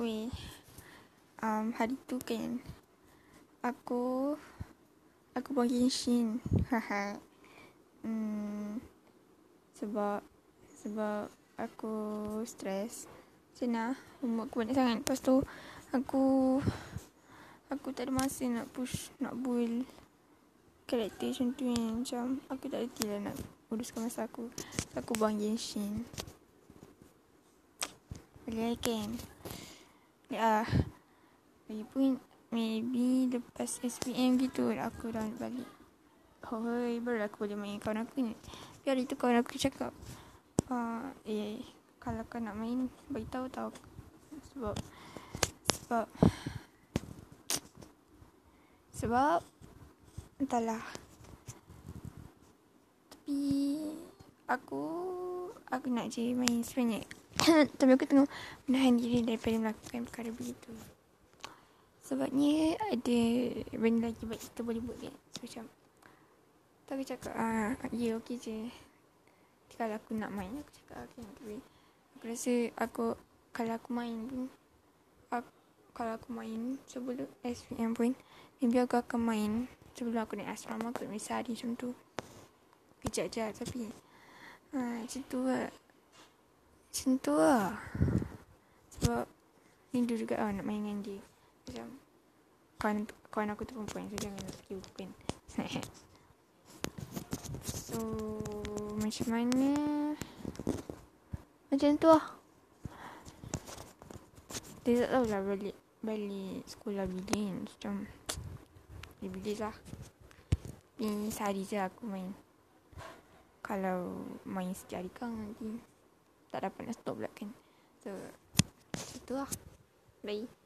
Weh um, Hari tu kan Aku Aku buang Genshin. Haha. Hmm, Sebab Sebab Aku Stress Macam Homework aku banyak sangat. Lepas tu Aku Aku tak ada masa nak push Nak build Karakter macam tu kan. Macam Aku tak reti lah nak Uruskan masa aku. Aku buang Genshin. Boleh kan Ya. Lagipun Maybe Lepas SPM gitu Aku dah balik. Oh hey, Baru aku boleh main. Kawan aku ni Tapi hari tu kawan aku cakap uh, Eh Kalau kau nak main Beritahu tau. Sebab Sebab Sebab Entahlah. Tapi Aku Aku nak je main sebanyak Tapi aku tengok Menahan diri daripada melakukan perkara begitu Sebabnya Ada Benda lagi baik kita boleh buat kan So macam tapi cakap ah ya okey je. Kalau aku nak main aku cakap okey tapi aku rasa aku kalau aku main pun aku, kalau aku main sebelum SPM pun maybe aku akan main sebelum aku naik asrama aku nak sehari macam tu. Kejap je tapi ha, macam tu lah. Macam tu lah. Sebab rindu juga lah nak main dengan dia. Macam kawan, kawan aku tu perempuan so jangan nak fikir bukan. So Macam mana Macam tu lah Dia tak tahu lah balik Balik sekolah bila Macam Bila lah Ni sehari je aku main Kalau Main setiap hari kan nanti Tak dapat nak stop pula kan. So Macam tu lah Bye